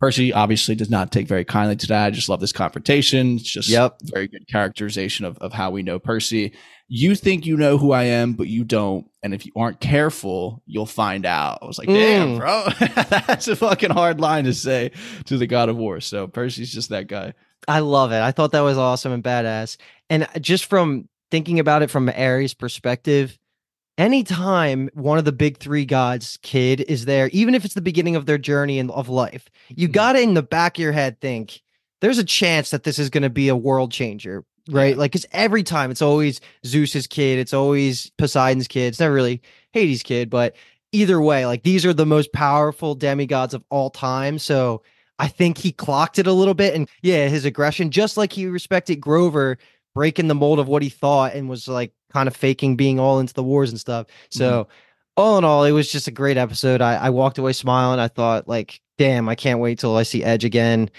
[SPEAKER 2] Percy obviously does not take very kindly to that. I just love this confrontation. It's just
[SPEAKER 3] Yep.
[SPEAKER 2] very good characterization of, of how we know Percy. You think you know who I am, but you don't. And if you aren't careful, you'll find out. I was like, damn,
[SPEAKER 3] Mm.
[SPEAKER 2] bro. That's a fucking hard line to say to the God of War. So Percy's just that guy.
[SPEAKER 3] I love it. I thought that was awesome and badass. And just from thinking about it from Ares' perspective, anytime one of the big three gods kid is there, even if it's the beginning of their journey in, of life, you
[SPEAKER 2] Mhm.
[SPEAKER 3] got to in the back of your head think there's a chance that this is going to be a world changer, right?
[SPEAKER 2] Yeah.
[SPEAKER 3] Like, because every time it's always Zeus's kid, it's always Poseidon's kid. It's never really Hades' kid, but either way, like these are the most powerful demigods of all time. So I think he clocked it a little bit. And yeah, his aggression, just like he respected Grover breaking the mold of what he thought and was like kind of faking being all into the wars and stuff. So mm-hmm. all in all, it was just a great episode. I, I walked away smiling. I thought like, damn, I can't wait till I see Edge again.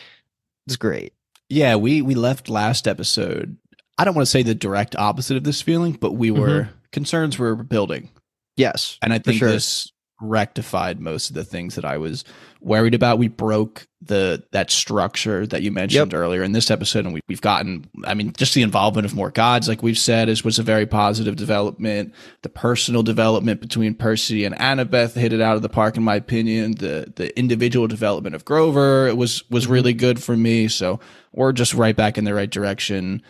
[SPEAKER 3] It's great.
[SPEAKER 2] Yeah, we we left last episode. I don't want to say the direct opposite of this feeling, but we were mm-hmm. concerns were building.
[SPEAKER 3] Yes.
[SPEAKER 2] And I think sure. this rectified most of the things that I was worried about. We broke the that structure that you mentioned yep. earlier in this episode, and we, we've gotten. I mean, just the involvement of more gods, like we've said, is was a very positive development. The personal development between Percy and Annabeth hit it out of the park, in my opinion. The the individual development of Grover was was mm-hmm. really good for me. So we're just right back in the right direction.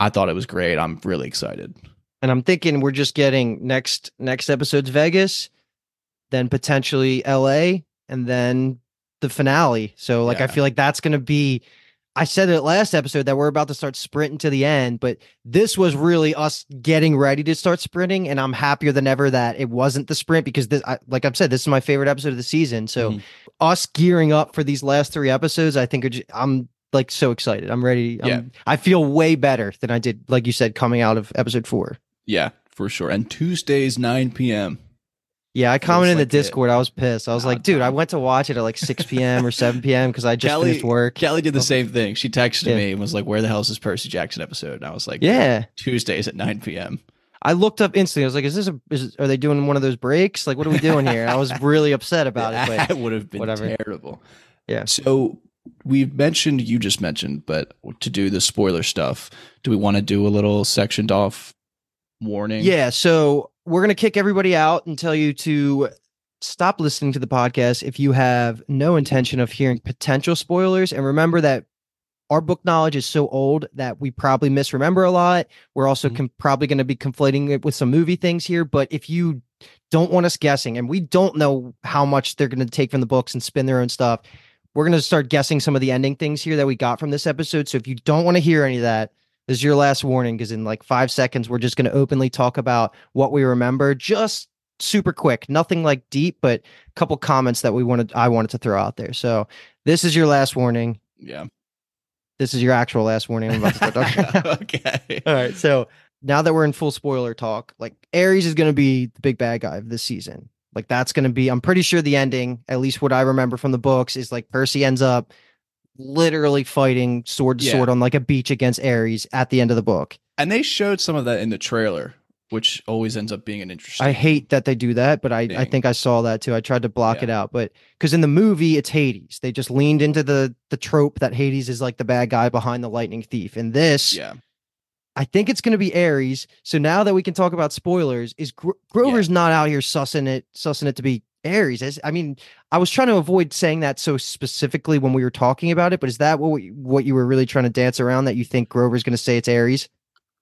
[SPEAKER 2] I thought it was great. I'm really excited.
[SPEAKER 3] And I'm thinking we're just getting next next episode's Vegas then potentially LA, and then the finale. So like yeah. I feel like that's going to be I said it last episode that we're about to start sprinting to the end, but this was really us getting ready to start sprinting, and I'm happier than ever that it wasn't the sprint because this, I, like I've said, this is my favorite episode of the season. So, mm-hmm. us gearing up for these last three episodes, I think just, I'm like so excited. I'm ready. I'm, yeah. I feel way better than I did, like you said, coming out of episode four.
[SPEAKER 2] Yeah, for sure. And Tuesdays 9 p.m.
[SPEAKER 3] Yeah, I commented in the Discord. It. I was pissed. I was ah, like, dude, I went to watch it at like 6 p.m. or 7 p.m. because I just Kelly, finished work.
[SPEAKER 2] Kelly did the oh. same thing. She texted yeah. me and was like, where the hell is this Percy Jackson episode? And I was like,
[SPEAKER 3] yeah,
[SPEAKER 2] Tuesdays at 9 p.m.
[SPEAKER 3] I looked up instantly. I was like, is this a, is, are they doing one of those breaks? Like, what are we doing here? I was really upset about it. But
[SPEAKER 2] that would have been whatever. terrible.
[SPEAKER 3] Yeah.
[SPEAKER 2] So we've mentioned, you just mentioned, but to do the spoiler stuff, do we want to do a little sectioned off warning?
[SPEAKER 3] Yeah. So we're going to kick everybody out and tell you to stop listening to the podcast if you have no intention of hearing potential spoilers. And remember that our book knowledge is so old that we probably misremember a lot. We're also mm-hmm. com- probably going to be conflating it with some movie things here. But if you don't want us guessing, and we don't know how much they're going to take from the books and spin their own stuff, we're going to start guessing some of the ending things here that we got from this episode. So if you don't want to hear any of that, this is your last warning because in like five seconds, we're just going to openly talk about what we remember. Just super quick, nothing like deep, but a couple comments that we wanted I wanted to throw out there. So this is your last warning.
[SPEAKER 2] Yeah.
[SPEAKER 3] This is your actual last warning. I'm about to start talking.
[SPEAKER 2] okay.
[SPEAKER 3] All right. So now that we're in full spoiler talk, like Ares is going to be the big bad guy of this season. Like that's going to be, I'm pretty sure the ending, at least what I remember from the books, is like Percy ends up literally fighting sword to yeah. sword on like a beach against Ares at the end of the book.
[SPEAKER 2] And they showed some of that in the trailer which always ends up being an interesting.
[SPEAKER 3] I hate that they do that, but I, I think I saw that too. I tried to block yeah. it out, but because in the movie it's Hades, they just leaned into the the trope that Hades is like the bad guy behind the lightning thief. And this,
[SPEAKER 2] yeah,
[SPEAKER 3] I think it's going to be Ares. So now that we can talk about spoilers, is Gro- Grover's yeah. not out here sussing it, sussing it to be Ares. I mean, I was trying to avoid saying that so specifically when we were talking about it, but is that what we, what you were really trying to dance around? That you think Grover's going to say it's Ares?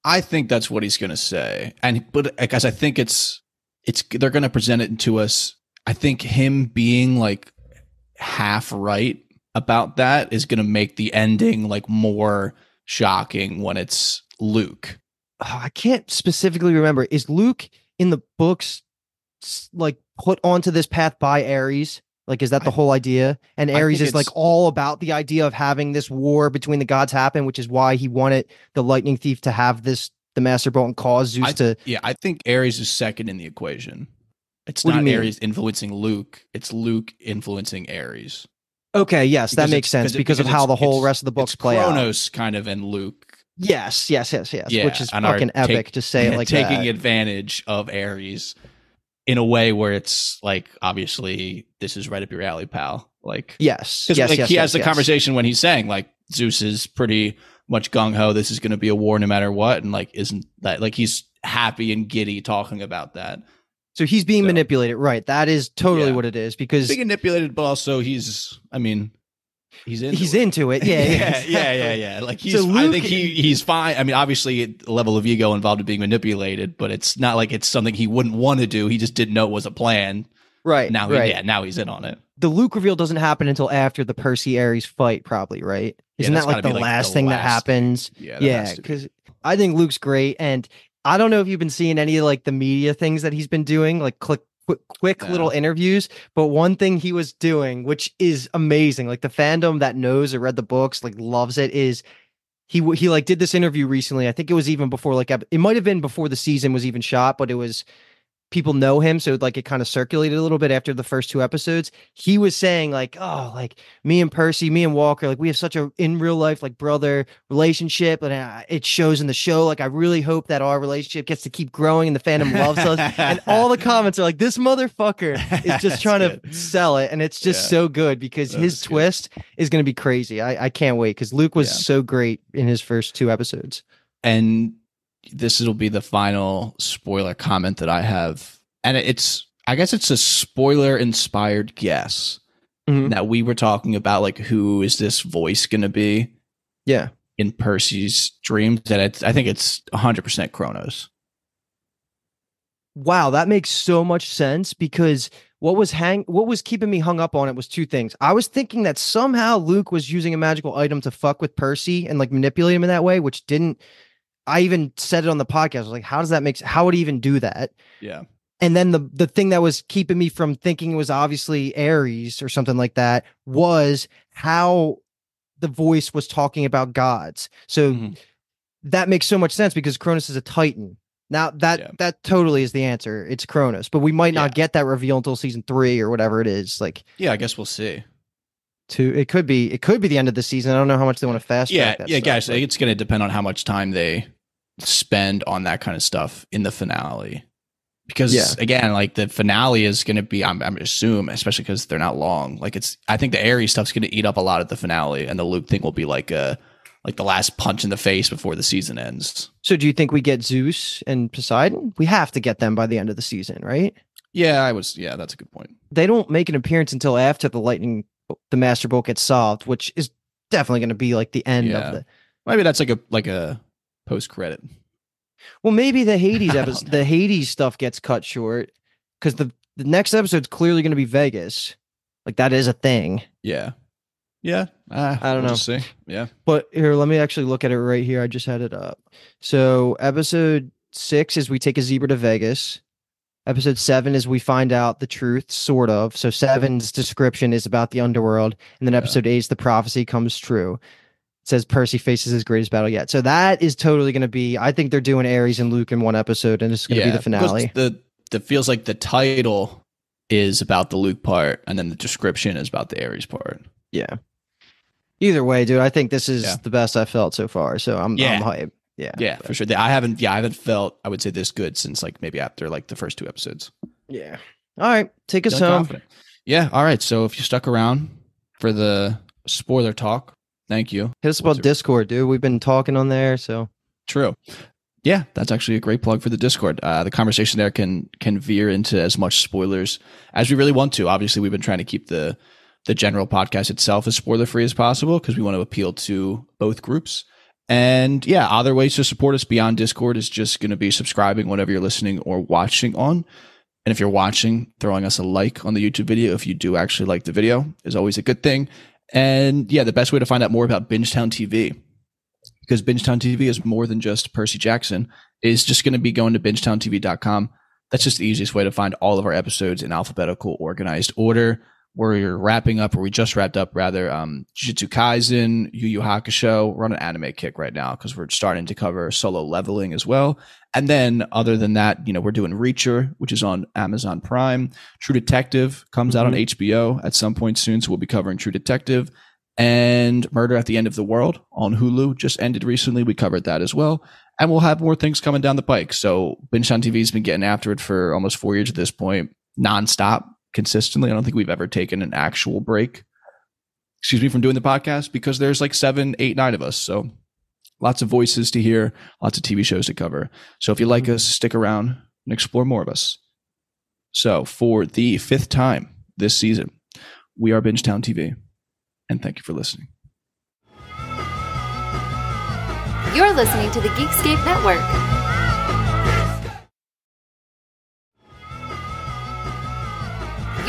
[SPEAKER 2] I think that's what he's going to say, and but uh, because I think it's it's they're going to present it to us. I think him being like half right about that is going to make the ending like more shocking when it's Luke.
[SPEAKER 3] Oh, I can't specifically remember. Is Luke in the books like put onto this path by Ares? Like, is that the I, whole idea? And Ares is like all about the idea of having this war between the gods happen, which is why he wanted the lightning thief to have this the master bolt and cause Zeus
[SPEAKER 2] I,
[SPEAKER 3] to.
[SPEAKER 2] Yeah, I think Ares is second in the equation. It's what not Ares influencing Luke; it's Luke influencing Ares.
[SPEAKER 3] Okay, yes, because that makes sense because, because of how the whole rest of the books play
[SPEAKER 2] Kronos out. Kronos kind of and Luke.
[SPEAKER 3] Yes, yes, yes, yes. Yeah, which is fucking epic to say it like
[SPEAKER 2] taking
[SPEAKER 3] that.
[SPEAKER 2] advantage of Ares in a way where it's like obviously this is right up your alley, pal. Like
[SPEAKER 3] yes, yes,
[SPEAKER 2] like
[SPEAKER 3] yes,
[SPEAKER 2] he
[SPEAKER 3] yes,
[SPEAKER 2] has the conversation when he's saying like Zeus is pretty much gung ho. This is going to be a war no matter what, and like isn't that like he's happy and giddy talking about that.
[SPEAKER 3] So he's being so, manipulated, right? That is totally yeah. what it is because
[SPEAKER 2] being manipulated, but also he's. I mean, he's into
[SPEAKER 3] he's
[SPEAKER 2] it.
[SPEAKER 3] into it.
[SPEAKER 2] Yeah, yeah, yeah, yeah, yeah. Like he's. So Luke, I think he he's fine. I mean, obviously, a level of ego involved in being manipulated, but it's not like it's something he wouldn't want to do. He just didn't know it was a plan.
[SPEAKER 3] Right.
[SPEAKER 2] Now,
[SPEAKER 3] right.
[SPEAKER 2] He, yeah, now he's in on it.
[SPEAKER 3] The Luke reveal doesn't happen until after the Percy Ares fight, probably, right? Isn't yeah, that like the like last the thing last that happens?
[SPEAKER 2] Thing. Yeah,
[SPEAKER 3] yeah. Because I think Luke's great, and I don't know if you've been seeing any like the media things that he's been doing, like click quick, quick
[SPEAKER 2] Yeah.
[SPEAKER 3] little interviews. But one thing he was doing, which is amazing, like the fandom that knows or read the books, like loves it, is he he like did this interview recently. I think it was even before like it might have been before the season was even shot, but it was people know him so like it kind of circulated a little bit after the first two episodes he was saying like oh like me and percy me and walker like we have such a in real life like brother relationship and uh, it shows in the show like i really hope that our relationship gets to keep growing and the fandom loves us and all the comments are like this motherfucker is just trying to sell it and it's just
[SPEAKER 2] Yeah.
[SPEAKER 3] so good because
[SPEAKER 2] That
[SPEAKER 3] his
[SPEAKER 2] is good.
[SPEAKER 3] twist is going to be crazy i i can't wait because luke was
[SPEAKER 2] Yeah.
[SPEAKER 3] so great in his first two episodes
[SPEAKER 2] and this will be the final spoiler comment that I have, and it's I guess it's a spoiler inspired guess
[SPEAKER 3] Mhm.
[SPEAKER 2] that we were talking about, like who is this voice going to be
[SPEAKER 3] yeah
[SPEAKER 2] in Percy's dreams? That it's, I think it's 100 percent Kronos.
[SPEAKER 3] Wow, that makes so much sense because what was hang what was keeping me hung up on it was two things. I was thinking that somehow Luke was using a magical item to fuck with Percy and like manipulate him in that way, which didn't I even said it on the podcast. I was like, how does that make how would he even do that?
[SPEAKER 2] Yeah,
[SPEAKER 3] And then the the thing that was keeping me from thinking it was obviously Ares or something like that was how the voice was talking about gods. So
[SPEAKER 2] Mhm.
[SPEAKER 3] that makes so much sense because Kronos is a Titan. Now that
[SPEAKER 2] Yeah.
[SPEAKER 3] that totally is the answer. It's Kronos, but we might not
[SPEAKER 2] Yeah.
[SPEAKER 3] get that reveal until season three or whatever it is. Like
[SPEAKER 2] yeah. I guess we'll see.
[SPEAKER 3] two, it could be it could be the end of the season. I don't know how much they want to fast
[SPEAKER 2] Yeah,
[SPEAKER 3] track that
[SPEAKER 2] yeah,
[SPEAKER 3] stuff,
[SPEAKER 2] guys.
[SPEAKER 3] but-
[SPEAKER 2] It's going to depend on how much time they spend on that kind of stuff in the finale. Because
[SPEAKER 3] Yeah.
[SPEAKER 2] again, like the finale is going to be, I'm, I'm assume, especially because they're not long. Like it's, I think the Ares stuff's going to eat up a lot of the finale, and the Luke thing will be like a, like the last punch in the face before the season ends.
[SPEAKER 3] So do you think we get Zeus and Poseidon? We have to get them by the end of the season, right?
[SPEAKER 2] Yeah, I was. Yeah, that's a good point.
[SPEAKER 3] They don't make an appearance until after the lightning the master bolt gets solved, which is definitely going to be like the end
[SPEAKER 2] Yeah.
[SPEAKER 3] of the
[SPEAKER 2] Maybe that's like a like a post credit.
[SPEAKER 3] Well, maybe the Hades episode, the Hades stuff gets cut short because the the next episode's clearly going to be Vegas. Like that is a thing.
[SPEAKER 2] Yeah, yeah. Uh,
[SPEAKER 3] I don't
[SPEAKER 2] we'll
[SPEAKER 3] know.
[SPEAKER 2] see. Yeah,
[SPEAKER 3] But here, let me actually look at it right here. I just had it up. So episode six is we take a zebra to Vegas. Episode seven is we find out the truth, sort of. So seven's description is about the underworld, and then
[SPEAKER 2] Yeah.
[SPEAKER 3] episode eight is the prophecy comes true. Says Percy faces his greatest battle yet. So that is totally going to be. I think they're doing Ares and Luke in one episode, and it's going to be the finale.
[SPEAKER 2] The the feels like the title is about the Luke part, and then the description is about the Ares part.
[SPEAKER 3] Yeah. Either way, dude, I think this is
[SPEAKER 2] Yeah.
[SPEAKER 3] the best I've felt so far. So I'm,
[SPEAKER 2] Yeah.
[SPEAKER 3] I'm hyped. Yeah.
[SPEAKER 2] Yeah, for sure. I haven't. Yeah, I haven't felt. I would say this good since like maybe after like the first two episodes.
[SPEAKER 3] Yeah. All right. Take us
[SPEAKER 2] Feeling
[SPEAKER 3] home.
[SPEAKER 2] confident. Yeah. All right. So if you stuck around for the spoiler talk, thank you.
[SPEAKER 3] Hit us about Discord, dude. We've been talking on there. So
[SPEAKER 2] True. Yeah, that's actually a great plug for the Discord. Uh, the conversation there can can veer into as much spoilers as we really want to. Obviously, we've been trying to keep the the general podcast itself as spoiler free as possible because we want to appeal to both groups. And yeah, other ways to support us beyond Discord is just going to be subscribing whenever you're listening or watching on. And if you're watching, throwing us a like on the YouTube video if you do actually like the video is always a good thing. And yeah, the best way to find out more about Bingetown TV because Bingetown TV is more than just Percy Jackson, is just going to be going to bingetowntv.com. That's just the easiest way to find all of our episodes in alphabetical organized order. We're wrapping up, or we just wrapped up rather, um, Jujutsu Kaisen, Yu Yu Hakusho. We're on an anime kick right now because we're starting to cover solo leveling as well. And then, other than that, you know, we're doing Reacher, which is on Amazon Prime. True Detective comes out on HBO at some point soon, so we'll be covering True Detective and Murder at the End of the World on Hulu just ended recently. We covered that as well. And we'll have more things coming down the pike. So Bingetown TV has been getting after it for almost four years at this point, nonstop, consistently. I don't think we've ever taken an actual break, excuse me, from doing the podcast because there's like seven, eight, nine of us. So lots of voices to hear, lots of TV shows to cover. So if you like mm-hmm. us, stick around and explore more of us. So for the fifth time this season, we are Bingetown TV and thank you for listening.
[SPEAKER 1] You're listening to the Geekscape Network.